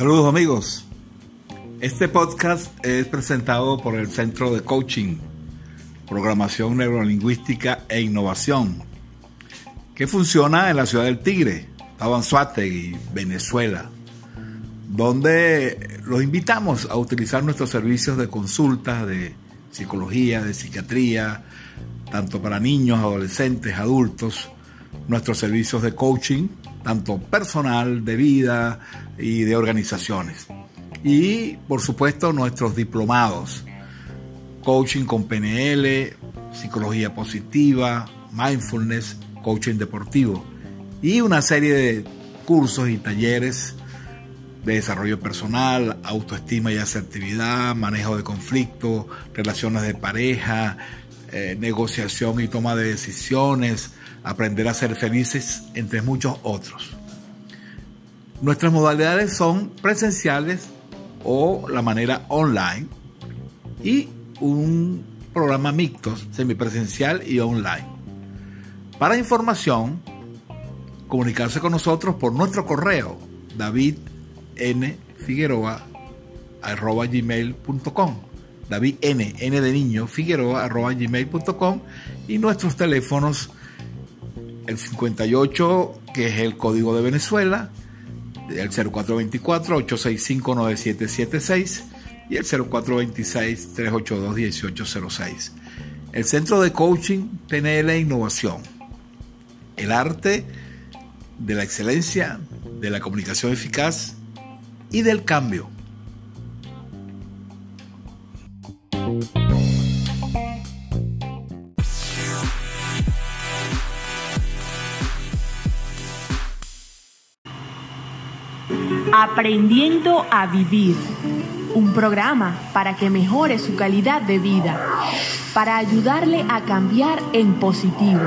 Saludos amigos. Este podcast es presentado por el Centro de Coaching, Programación Neurolingüística e Innovación, que funciona en la ciudad del Tigre, Tabanzuategui, Venezuela, donde los invitamos a utilizar nuestros servicios de consulta de psicología, de psiquiatría, tanto para niños, adolescentes, adultos, nuestros servicios de coaching tanto personal, de vida y de organizaciones. Y por supuesto nuestros diplomados, coaching con PNL, psicología positiva, mindfulness, coaching deportivo y una serie de cursos y talleres de desarrollo personal, autoestima y asertividad, manejo de conflictos, relaciones de pareja, eh, negociación y toma de decisiones, aprender a ser felices, entre muchos otros. Nuestras modalidades son presenciales o la manera online y un programa mixto, semipresencial y online. Para información, comunicarse con nosotros por nuestro correo davidnfigueroa.gmail.com David N, N de niño, Figueroa, gmail.com y nuestros teléfonos el 58, que es el código de Venezuela, el 0424-865-9776 y el 0426-382-1806. El Centro de Coaching PNL Innovación. El arte de la excelencia, de la comunicación eficaz y del cambio. Aprendiendo a Vivir, un programa para que mejore su calidad de vida, para ayudarle a cambiar en positivo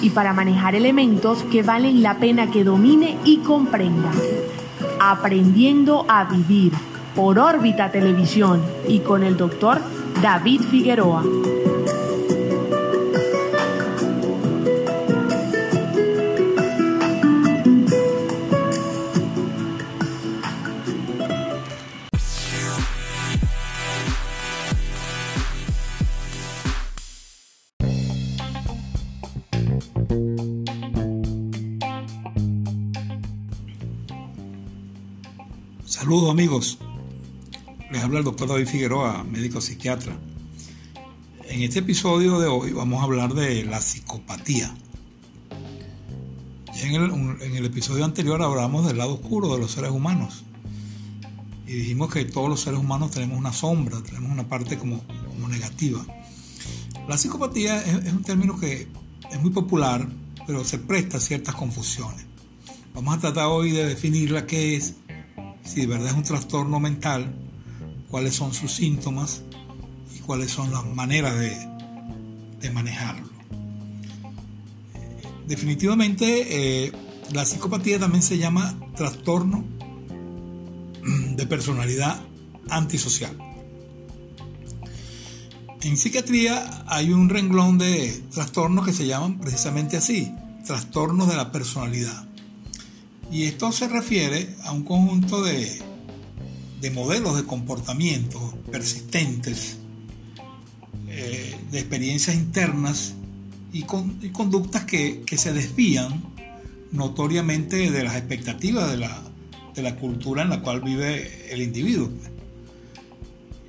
y para manejar elementos que valen la pena que domine y comprenda. Aprendiendo a Vivir por órbita televisión y con el doctor David Figueroa. Saludos amigos, les habla el doctor David Figueroa, médico psiquiatra. En este episodio de hoy vamos a hablar de la psicopatía. el, en el episodio anterior hablamos del lado oscuro de los seres humanos y dijimos que todos los seres humanos tenemos una sombra, tenemos una parte como, como negativa. La psicopatía es, es un término que es muy popular, pero se presta a ciertas confusiones. Vamos a tratar hoy de definirla qué es, si de verdad es un trastorno mental, cuáles son sus síntomas y cuáles son las maneras de, de manejarlo. Definitivamente, eh, la psicopatía también se llama trastorno de personalidad antisocial. En psiquiatría hay un renglón de trastornos que se llaman precisamente así, trastornos de la personalidad. Y esto se refiere a un conjunto de, de modelos de comportamiento persistentes, eh, de experiencias internas y, con, conductas que, que, se desvían notoriamente de las expectativas de la, de la, cultura en la cual vive el individuo.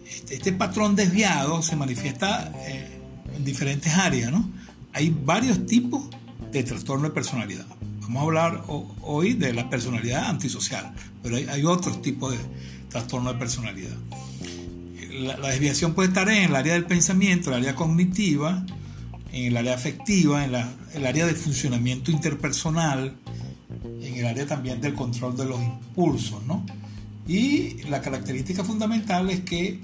Este, este patrón desviado se manifiesta eh, en diferentes áreas. ¿no? Hay varios tipos de trastorno de personalidad. Vamos a hablar hoy de la personalidad antisocial, pero hay, hay otros tipos de trastorno de personalidad. La, desviación puede estar en el área del pensamiento, en el área cognitiva, en el área afectiva, en el área de funcionamiento interpersonal, en el área también del control de los impulsos, ¿no? Y la característica fundamental es que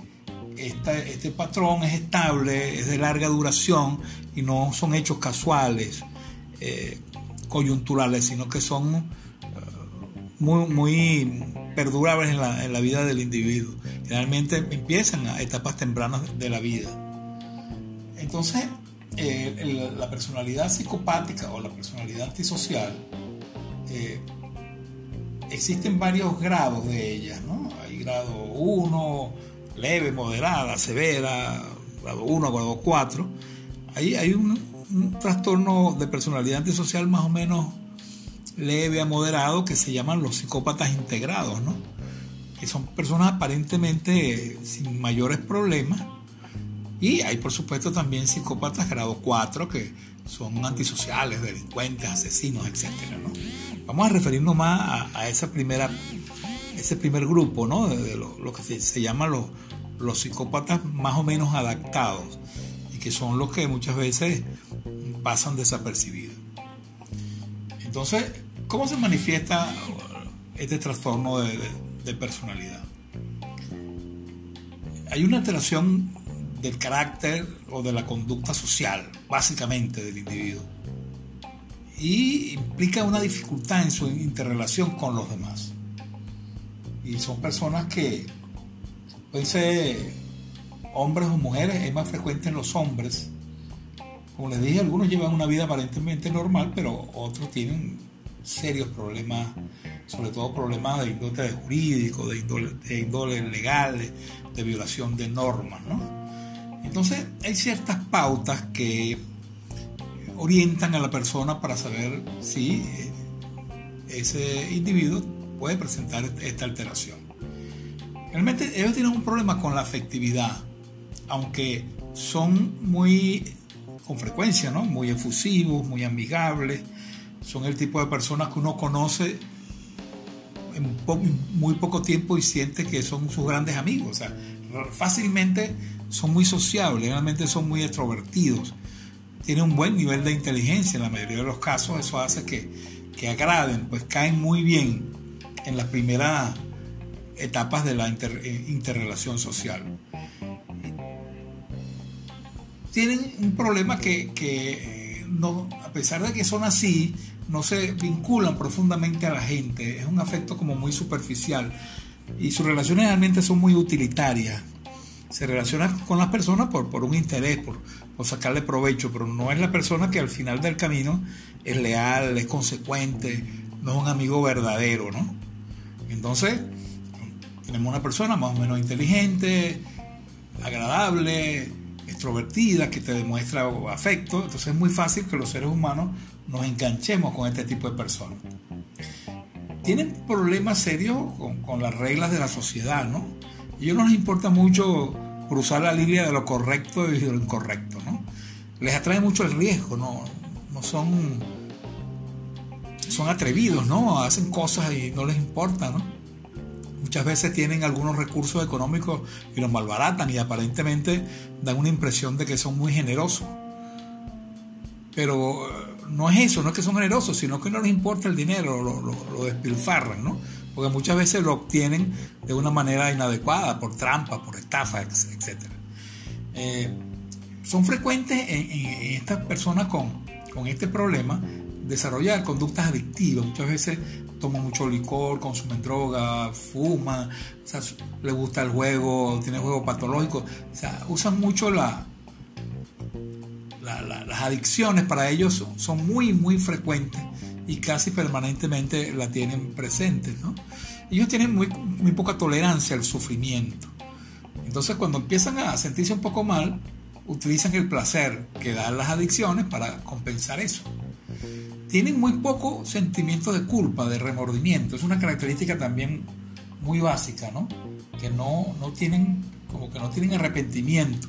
este patrón es estable, es de larga duración y no son hechos casuales. Eh, coyunturales, sino que son uh, muy, muy perdurables en la, en la, vida del individuo. Generalmente empiezan a etapas tempranas de la vida. Entonces, eh, la personalidad psicopática o la personalidad antisocial eh, existen varios grados de ellas, ¿no? Hay grado 1, leve, moderada, severa, grado 1, grado 4. Ahí hay un, un trastorno de personalidad antisocial más o menos leve a moderado que se llaman los psicópatas integrados, ¿no? que son personas aparentemente sin mayores problemas. Y hay por supuesto también psicópatas grado 4 que son antisociales, delincuentes, asesinos, etc. ¿no? Vamos a referirnos más a, esa primera, ese primer grupo, ¿no? de, lo, que se, se llama los, los psicópatas más o menos adaptados que son los que muchas veces pasan desapercibidos. Entonces, ¿cómo se manifiesta este trastorno de, personalidad? Hay una alteración del carácter o de la conducta social, básicamente del individuo, y implica una dificultad en su interrelación con los demás. Y son personas que pueden ser hombres o mujeres, es más frecuente en los hombres, como les dije, algunos llevan una vida aparentemente normal, pero otros tienen serios problemas, sobre todo problemas de índole jurídico, de índole, de legal, de, violación de normas. ¿no? Entonces, hay ciertas pautas que orientan a la persona para saber si eh, ese individuo puede presentar esta alteración. Realmente ellos tienen un problema con la afectividad, aunque son muy con frecuencia, ¿no? Muy efusivos, muy amigables. Son el tipo de personas que uno conoce en muy poco tiempo y siente que son sus grandes amigos. O sea, fácilmente son muy sociables, realmente son muy extrovertidos. Tienen un buen nivel de inteligencia en la mayoría de los casos. Eso hace que, que agraden, pues caen muy bien en las primeras etapas de la eh, interrelación social tienen un problema que, que no, a pesar de que son así, no se vinculan profundamente a la gente. Es un afecto como muy superficial. Y sus relaciones realmente son muy utilitarias. Se relaciona con las personas por, por un interés, por, por sacarle provecho, pero no es la persona que al final del camino es leal, es consecuente, no es un amigo verdadero, ¿no? Entonces, tenemos una persona más o menos inteligente, agradable, extrovertida, que te demuestra afecto, entonces es muy fácil que los seres humanos nos enganchemos con este tipo de personas. Tienen problemas serios con, las reglas de la sociedad, ¿no? A ellos no les importa mucho cruzar la línea de lo correcto y de lo incorrecto, ¿no? Les atrae mucho el riesgo, ¿no? No son, son atrevidos, ¿no? Hacen cosas y no les importa, ¿no? Muchas veces tienen algunos recursos económicos y los malbaratan y aparentemente dan una impresión de que son muy generosos. Pero eh, no es eso, no es que son generosos, sino que no les importa el dinero, lo, despilfarran, ¿no? Porque muchas veces lo obtienen de una manera inadecuada, por trampa, por estafa, etc. Eh, son frecuentes en, estas personas con, con este problema desarrollar conductas adictivas. Muchas veces toma mucho licor, consumen droga, fuma, le gusta el juego, tiene juego patológico, o sea, usan mucho la, las adicciones para ellos son muy, muy frecuentes y casi permanentemente la tienen presente. Ellos tienen muy, muy poca tolerancia al sufrimiento. Entonces cuando empiezan a sentirse un poco mal, utilizan el placer que dan las adicciones para compensar eso tienen muy poco sentimiento de culpa, de remordimiento. Es una característica también muy básica, ¿no? Que no, no tienen, como que no tienen arrepentimiento.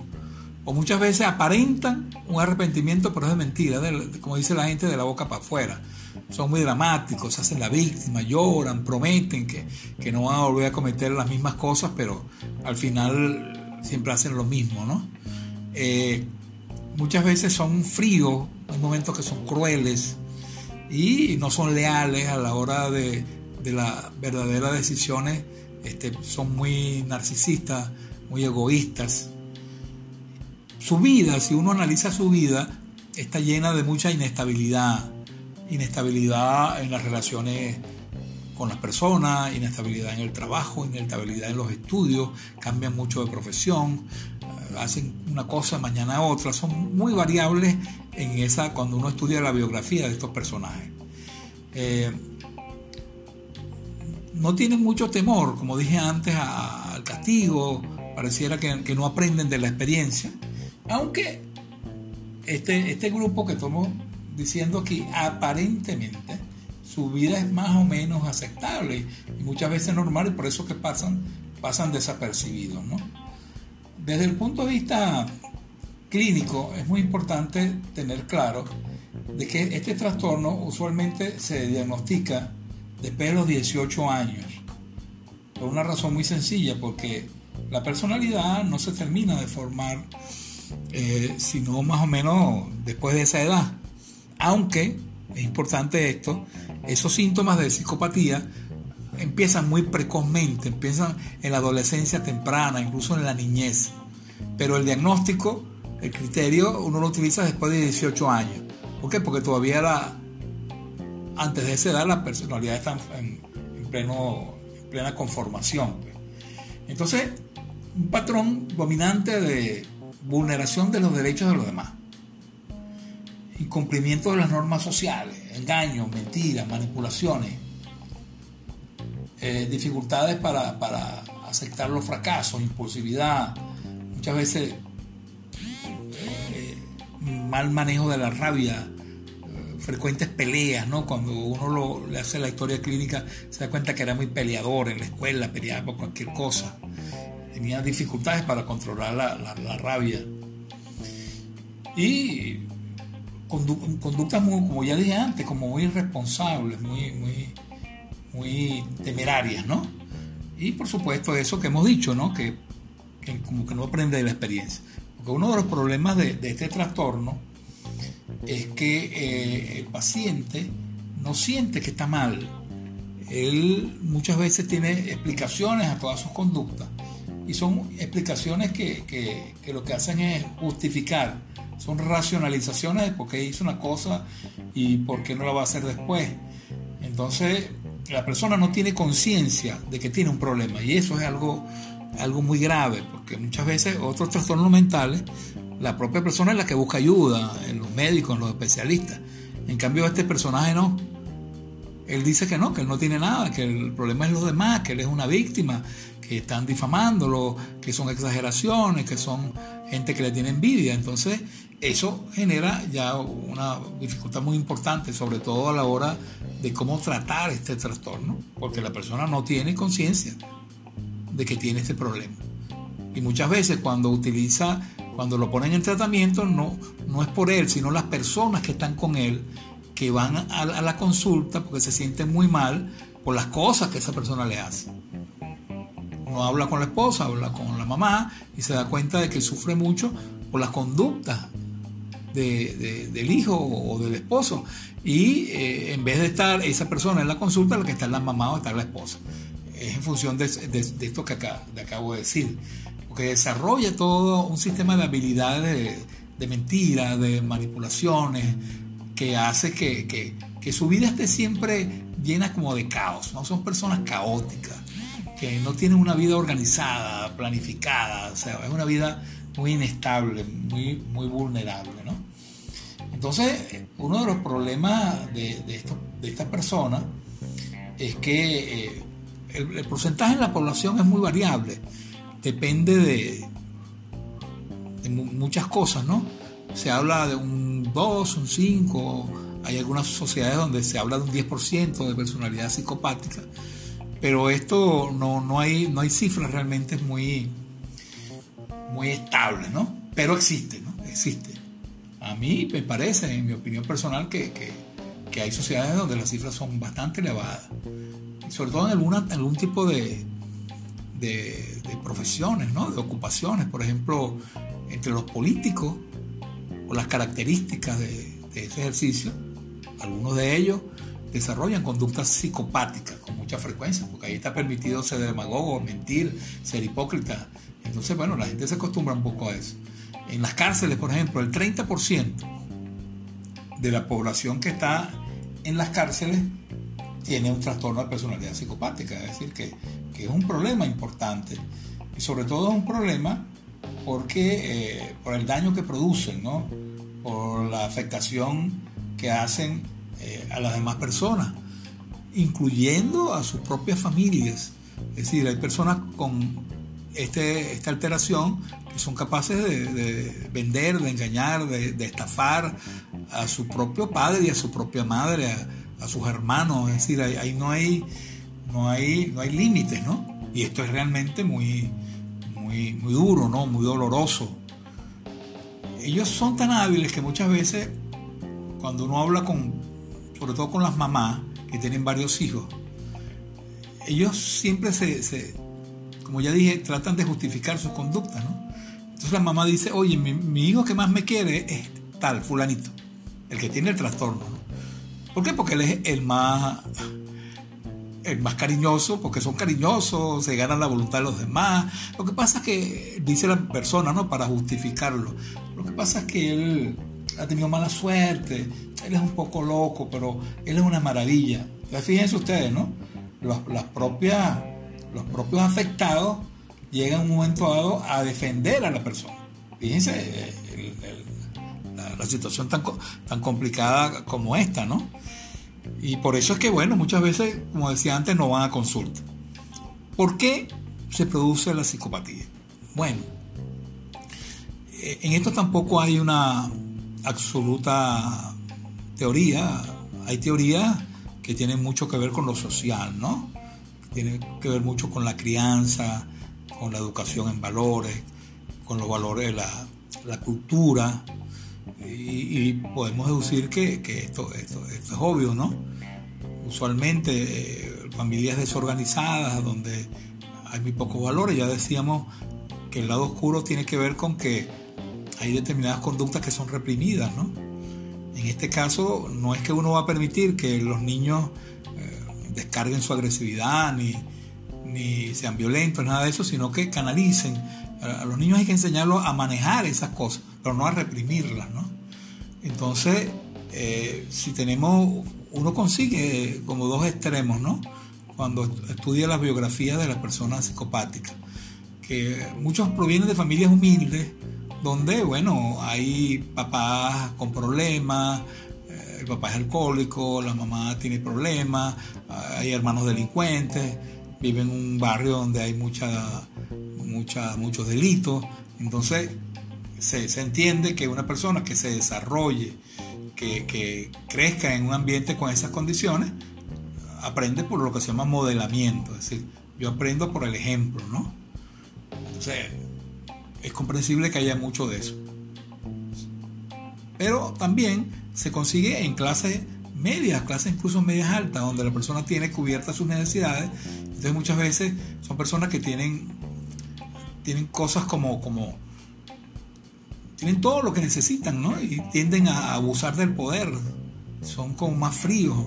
O muchas veces aparentan un arrepentimiento, pero es de mentira, como dice la gente, de la boca para afuera. Son muy dramáticos, hacen la víctima, lloran, prometen que, que no van a volver a cometer las mismas cosas, pero al final siempre hacen lo mismo, ¿no? Eh, muchas veces son fríos, hay momentos que son crueles, y no son leales a la hora de, de las verdaderas decisiones, este, son muy narcisistas, muy egoístas. Su vida, si uno analiza su vida, está llena de mucha inestabilidad, inestabilidad en las relaciones con las personas, inestabilidad en el trabajo, inestabilidad en los estudios, cambian mucho de profesión, hacen una cosa, mañana otra, son muy variables en esa cuando uno estudia la biografía de estos personajes. Eh, no tienen mucho temor, como dije antes, al castigo, pareciera que, no aprenden de la experiencia, aunque este, este grupo que estamos diciendo aquí, aparentemente, su vida es más o menos aceptable y muchas veces normal y por eso que pasan, pasan desapercibidos. ¿no? Desde el punto de vista clínico es muy importante tener claro de que este trastorno usualmente se diagnostica después de los 18 años, por una razón muy sencilla, porque la personalidad no se termina de formar eh, sino más o menos después de esa edad. Aunque, es importante esto, esos síntomas de psicopatía empiezan muy precozmente, empiezan en la adolescencia temprana, incluso en la niñez. Pero el diagnóstico, el criterio, uno lo utiliza después de 18 años. ¿Por qué? Porque todavía la, antes de esa edad la personalidad está en, pleno, en plena conformación. Pues. Entonces, un patrón dominante de vulneración de los derechos de los demás, incumplimiento de las normas sociales, engaños, mentiras, manipulaciones, eh, dificultades para, para, aceptar los fracasos, impulsividad, muchas veces eh, mal manejo de la rabia, eh, frecuentes peleas, ¿no? Cuando uno lo, le hace la historia clínica se da cuenta que era muy peleador en la escuela, peleaba por cualquier cosa tenía dificultades para controlar la, rabia. Y conductas muy, como ya dije antes, como muy irresponsables, muy, muy, muy temerarias, ¿no? Y por supuesto eso que hemos dicho, ¿no? Que, como que no aprende de la experiencia. Porque uno de los problemas de, este trastorno es que eh, el paciente no siente que está mal. Él muchas veces tiene explicaciones a todas sus conductas y son explicaciones que, lo que hacen es justificar, son racionalizaciones de por qué hizo una cosa y por qué no la va a hacer después. Entonces, la persona no tiene conciencia de que tiene un problema y eso es algo, algo muy grave, porque muchas veces otros trastornos mentales, la propia persona es la que busca ayuda en los médicos, en los especialistas. En cambio, este personaje no. Él dice que no, que él no tiene nada, que el problema es los demás, que él es una víctima, que están difamándolo, que son exageraciones, que son gente que le tiene envidia. Entonces, eso genera ya una dificultad muy importante, sobre todo a la hora de cómo tratar este trastorno, porque la persona no tiene conciencia de que tiene este problema. Y muchas veces cuando utiliza, cuando lo ponen en tratamiento, no, no es por él, sino las personas que están con él, que van a, a la consulta porque se sienten muy mal por las cosas que esa persona le hace uno habla con la esposa, habla con la mamá y se da cuenta de que sufre mucho por las conductas del hijo o del esposo. Y eh, en vez de estar esa persona en la consulta, la que está la mamá o está la esposa. Es en función de, esto que acá, acabo de decir. Porque desarrolla todo un sistema de habilidades de, mentira, de manipulaciones, que hace que, que, su vida esté siempre llena como de caos. ¿no? Son personas caóticas que no tienen una vida organizada, planificada, o sea, es una vida muy inestable, muy, muy vulnerable, ¿no? Entonces, uno de los problemas de, de, de esta persona es que eh, el, porcentaje en la población es muy variable, depende de, de muchas cosas, ¿no? Se habla de un 2, un 5, hay algunas sociedades donde se habla de un 10% de personalidad psicopática, pero esto no, no, hay, no hay cifras realmente muy, muy estables, ¿no? Pero existe, ¿no? Existe. A mí me parece, en mi opinión personal, que, hay sociedades donde las cifras son bastante elevadas. sobre todo en, alguna, algún tipo de, de, profesiones, ¿no? De ocupaciones. Por ejemplo, entre los políticos, o las características de, de ese ejercicio, algunos de ellos desarrollan conductas psicopáticas con mucha frecuencia, porque ahí está permitido ser demagogo, mentir, ser hipócrita. Entonces, bueno, la gente se acostumbra un poco a eso. En las cárceles, por ejemplo, el 30% de la población que está en las cárceles tiene un trastorno de personalidad psicopática, es decir, que, es un problema importante. Y sobre todo es un problema porque eh, por el daño que producen, ¿no? por la afectación que hacen eh, a las demás personas. incluyendo a sus propias familias. Es decir, hay personas con este, esta alteración que son capaces de, vender, de engañar, de, estafar a su propio padre y a su propia madre, a, sus hermanos. Es decir, ahí, no hay, no hay, no hay límites, ¿no? Y esto es realmente muy, muy, muy duro, ¿no? Muy doloroso. Ellos son tan hábiles que muchas veces, cuando uno habla con, sobre todo con las mamás que tienen varios hijos, ellos siempre se, como ya dije, tratan de justificar su conducta, ¿no? Entonces la mamá dice, oye, mi, hijo que más me quiere es tal, fulanito, el que tiene el trastorno, ¿no? ¿Por qué? Porque él es el más, el más cariñoso, porque son cariñosos, se ganan la voluntad de los demás. Lo que pasa es que, dice la persona, ¿no? Para justificarlo, lo que pasa es que él ha tenido mala suerte, él es un poco loco, pero él es una maravilla. Fíjense ustedes, ¿no? las propias, los propios afectados llegan en un momento dado a defender a la persona. Fíjense eh, la, situación tan, tan complicada como esta, ¿no? Y por eso es que, bueno, muchas veces, como decía antes, no van a consulta. ¿Por qué se produce la psicopatía? Bueno, eh, en esto tampoco hay una absoluta teoría. Hay teorías que tienen mucho que ver con lo social, ¿no? Tiene que ver mucho con la crianza, con la educación en valores, con los valores de la, cultura. Y, podemos deducir que, esto, es obvio, ¿no? Usualmente eh, familias desorganizadas donde hay muy pocos valores, ya decíamos que el lado oscuro tiene que ver con que hay determinadas conductas que son reprimidas, ¿no? En este caso, no es que uno va a permitir que los niños descarguen su agresividad ni, sean violentos, nada de eso, sino que canalicen. A los niños hay que enseñarlos a manejar esas cosas, pero no a reprimirlas, ¿no? Entonces, eh, si tenemos, uno consigue como dos extremos, ¿no? Cuando estudia las biografías de las personas psicopáticas, que muchos provienen de familias humildes, donde, bueno, hay papás con problemas, el papá es alcohólico, la mamá tiene problemas, hay hermanos delincuentes, viven en un barrio donde hay mucha, mucha, muchos delitos. Entonces, se, entiende que una persona que se desarrolle, que, que, crezca en un ambiente con esas condiciones, aprende por lo que se llama modelamiento. Es decir, yo aprendo por el ejemplo, ¿no? Entonces, es comprensible que haya mucho de eso. Pero también se consigue en clases medias, clases incluso medias altas, donde la persona tiene cubiertas sus necesidades. Entonces muchas veces son personas que tienen, tienen cosas como, como, tienen todo lo que necesitan, ¿no? Y tienden a abusar del poder. Son como más fríos.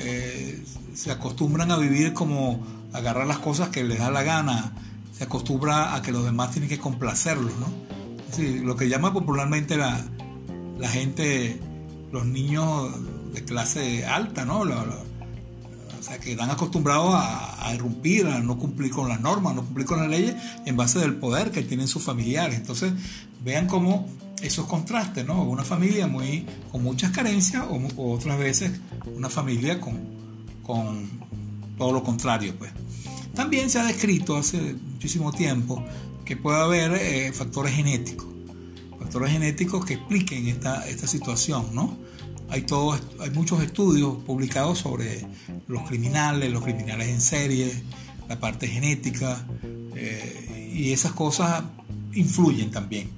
Eh, se acostumbran a vivir como agarrar las cosas que les da la gana se acostumbra a que los demás tienen que complacerlos, ¿no? Lo que llama popularmente la, gente, los niños de clase alta, ¿no? o sea, que están acostumbrados a, irrumpir, a no cumplir con las normas, no cumplir con las leyes en base del poder que tienen sus familiares. Entonces, vean cómo esos contrastes, ¿no? Una familia muy, con muchas carencias o, otras veces una familia con, con todo lo contrario, pues. También se ha descrito hace muchísimo tiempo que puede haber eh, factores genéticos, factores genéticos que expliquen esta, esta situación, ¿no? Hay, todos, hay muchos estudios publicados sobre los criminales, los criminales en serie, la parte genética, eh, y esas cosas influyen también.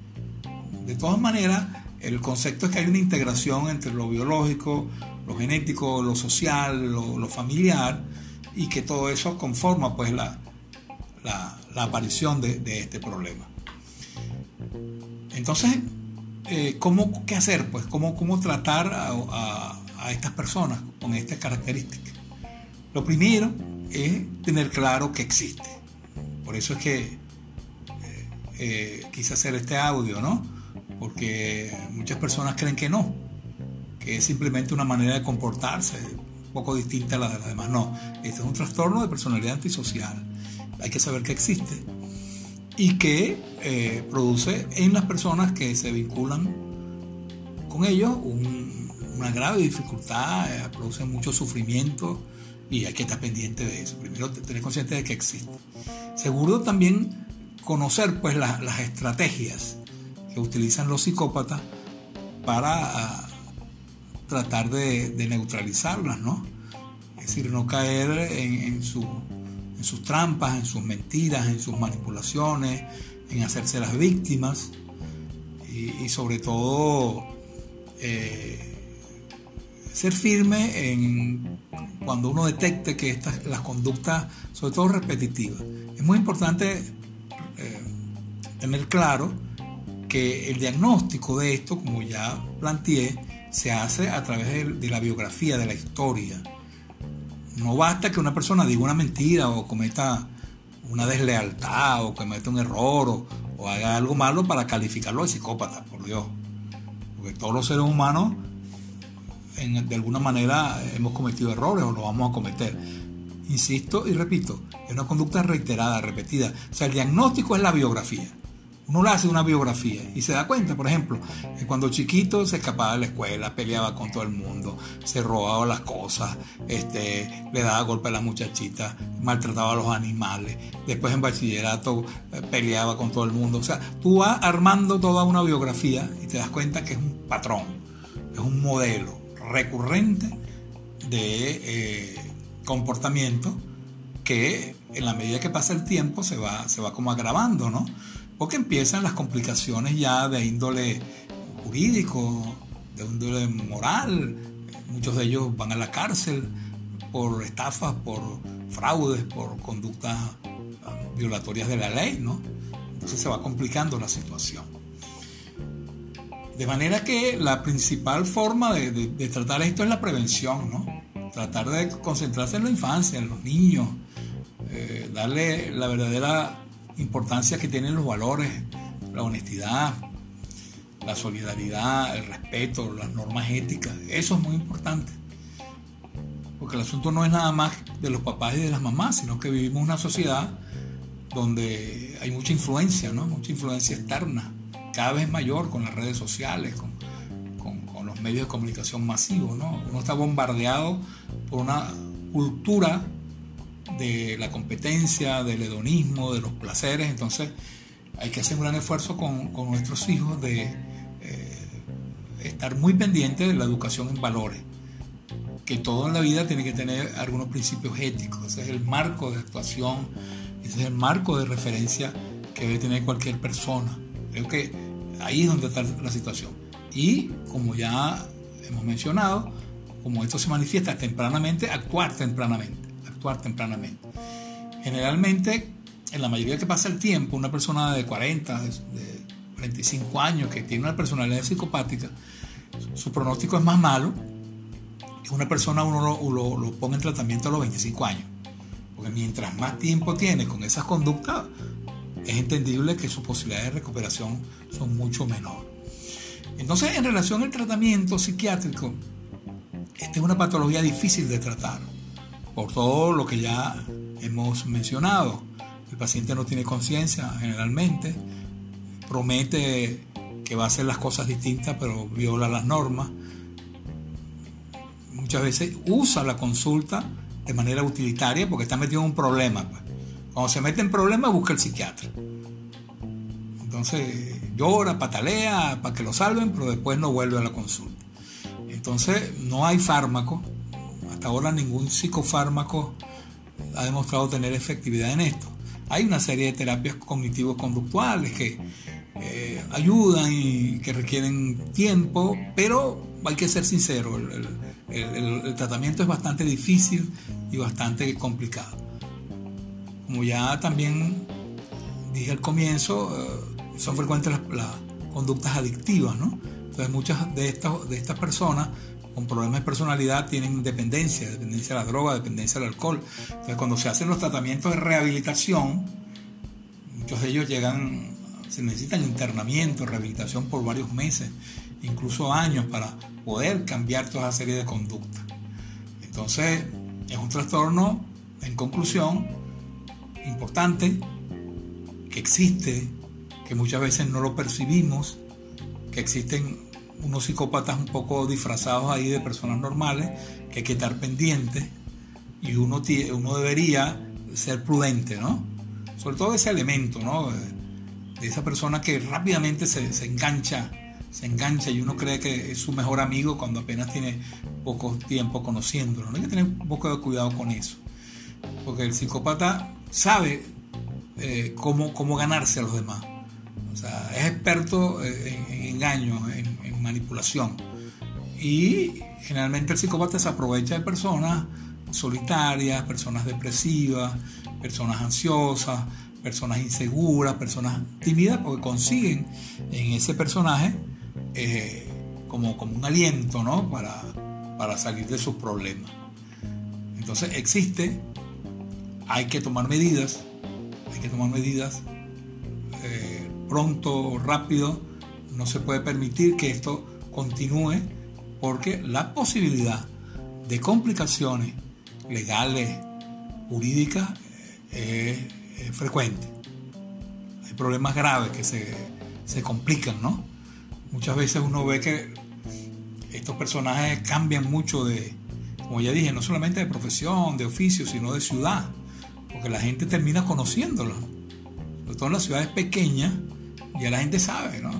De todas maneras, el concepto es que hay una integración entre lo biológico, lo genético, lo social, lo familiar, y que todo eso conforma pues la, la, aparición de, este problema. Entonces, eh, ¿cómo, ¿qué hacer? Pues, ¿cómo, cómo tratar a, estas personas con estas características? Lo primero es tener claro que existe. Por eso es que eh, eh, quise hacer este audio, ¿no? Porque muchas personas creen que no, que es simplemente una manera de comportarse, poco distinta a la de las demás. No, este es un trastorno de personalidad antisocial. Hay que saber que existe y que eh, produce en las personas que se vinculan con ellos una grave dificultad, eh, produce mucho sufrimiento Y hay que estar pendiente de eso. Primero, tener consciente de que existe. Segundo, también conocer pues las estrategias que utilizan los psicópatas para ah, tratar de, neutralizarlas, ¿no? Es decir, no caer en, sus trampas, en sus mentiras, en sus manipulaciones, en hacerse las víctimas y, sobre todo eh, ser firme en cuando uno detecte que estas, las conductas, sobre todo repetitivas. Es muy importante eh, tener claro que el diagnóstico de esto, como ya planteé, se hace a través de, la biografía, de la historia. No basta que una persona diga una mentira o cometa una deslealtad o cometa un error o, haga algo malo para calificarlo de psicópata, por Dios. Porque todos los seres humanos de alguna manera hemos cometido errores o lo vamos a cometer. Insisto y repito, es una conducta reiterada, repetida. O sea, el diagnóstico es la biografía. Uno le hace una biografía y se da cuenta, por ejemplo, que cuando chiquito se escapaba de la escuela, peleaba con todo el mundo, se robaba las cosas, este, le daba golpe a las muchachitas, maltrataba a los animales, después en bachillerato eh, peleaba con todo el mundo. O sea, tú vas armando toda una biografía y te das cuenta que es un patrón, es un modelo recurrente de eh, comportamiento que en la medida que pasa el tiempo se va, se va como agravando, ¿no? Porque empiezan las complicaciones ya de índole jurídico, de índole moral, muchos de ellos van a la cárcel por estafas, por fraudes, por conductas ah, violatorias de la ley, ¿no? Entonces se va complicando la situación. De manera que la principal forma de, tratar esto es la prevención, ¿no? Tratar de concentrarse en la infancia, en los niños, eh, darle la verdadera importancia que tienen los valores, la honestidad, la solidaridad, el respeto, las normas éticas. Eso es muy importante. Porque el asunto no es nada más de los papás y de las mamás, sino que vivimos una sociedad donde hay mucha influencia, ¿no? Mucha influencia externa cada vez mayor con las redes sociales, con, los medios de comunicación masivos. ¿no? Uno está bombardeado por una cultura de la competencia, del hedonismo, de los placeres. Entonces hay que hacer un gran esfuerzo con, nuestros hijos de eh, estar muy pendientes de la educación en valores. Que todo en la vida tiene que tener algunos principios éticos. Ese es el marco de actuación, ese es el marco de referencia que debe tener cualquier persona. Creo que ahí es donde está la situación. Y como ya hemos mencionado, como esto se manifiesta tempranamente, actuar tempranamente, actuar tempranamente. Generalmente, en la mayoría que pasa el tiempo, una persona de 40, de 45 años que tiene una personalidad psicopática, su pronóstico es más malo que una persona uno lo, lo, ponga en tratamiento a los 25 años. Porque mientras más tiempo tiene con esas conductas, es entendible que sus posibilidades de recuperación son mucho menores. Entonces, en relación al tratamiento psiquiátrico, esta es una patología difícil de tratar, por todo lo que ya hemos mencionado. El paciente no tiene conciencia generalmente, promete que va a hacer las cosas distintas, pero viola las normas. Muchas veces usa la consulta de manera utilitaria porque está metido en un problema. Cuando se mete en problemas, busca el psiquiatra. Entonces llora, patalea para que lo salven, pero después no vuelve a la consulta. Entonces no hay fármaco. Hasta ahora ningún psicofármaco ha demostrado tener efectividad en esto. Hay una serie de terapias cognitivo-conductuales que eh, ayudan y que requieren tiempo, pero hay que ser sincero, el tratamiento es bastante difícil y bastante complicado como ya también dije al comienzo, eh, son frecuentes las, conductas adictivas, ¿no? Entonces muchas de estas, de estas personas con problemas de personalidad tienen dependencia, dependencia de la droga, dependencia del alcohol. Entonces cuando se hacen los tratamientos de rehabilitación, muchos de ellos llegan, se necesitan internamiento, rehabilitación por varios meses, incluso años para poder cambiar toda esa serie de conductas. Entonces es un trastorno, en conclusión, importante que existe, que muchas veces no lo percibimos, que existen unos psicópatas un poco disfrazados ahí de personas normales, que hay que estar pendientes, y uno, uno debería ser prudente, ¿no? Sobre todo ese elemento, ¿no? De esa persona que rápidamente se, se engancha se engancha y uno cree que es su mejor amigo cuando apenas tiene poco tiempo conociéndolo. ¿no? Hay que tener un poco de cuidado con eso. Porque el psicópata sabe eh, cómo, cómo ganarse a los demás. O sea, es experto eh, en, en, en, manipulación. Y generalmente el psicópata se aprovecha de personas solitarias, personas depresivas, personas ansiosas, personas inseguras, personas tímidas, porque consiguen en ese personaje eh, como, como un aliento ¿no? para, para salir de sus problemas. Entonces existe, hay que tomar medidas, hay que tomar medidas eh, pronto, rápido, no se puede permitir que esto continúe porque la posibilidad de complicaciones legales, jurídicas, eh, es, frecuente. Hay problemas graves que se, se complican, ¿no? muchas veces uno ve que estos personajes cambian mucho de, como ya dije, no solamente de profesión, de oficio, sino de ciudad, porque la gente termina conociéndolos. Sobre todo en las ciudades pequeñas, ya la gente sabe, ¿no?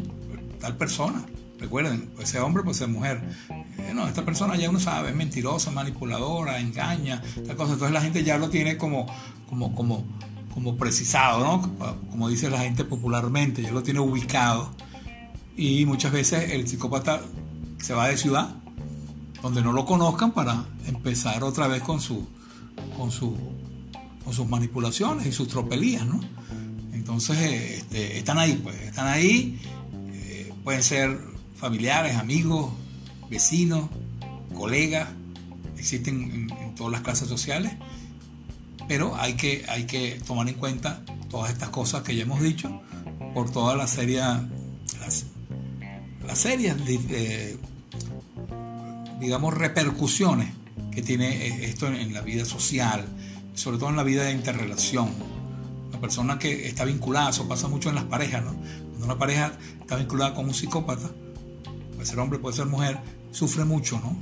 Tal persona, recuerden, puede ser hombre, puede ser mujer. Eh, no, esta persona ya uno sabe, es mentirosa, manipuladora, engaña, tal cosa. Entonces la gente ya lo tiene como, como, como, como precisado, ¿no? Como dice la gente popularmente, ya lo tiene ubicado y muchas veces el psicópata se va de ciudad donde no lo conozcan para empezar otra vez con su con su con sus manipulaciones y sus tropelías, ¿no? Entonces este, están ahí, pues, están ahí, eh, pueden ser familiares, amigos, vecinos, colegas, existen en, todas las clases sociales, pero hay que, hay que tomar en cuenta todas estas cosas que ya hemos dicho por toda la serie, las, las serias, digamos, repercusiones que tiene eh, esto en la vida social, sobre todo en la vida de interrelación. La persona que está vinculada, eso pasa mucho en las parejas, ¿no? Una pareja está vinculada con un psicópata, puede ser hombre, puede ser mujer, sufre mucho, ¿no?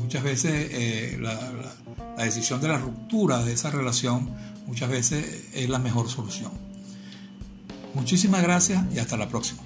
Muchas veces eh, la decisión de la ruptura de esa relación, muchas veces es la mejor solución. Muchísimas gracias y hasta la próxima.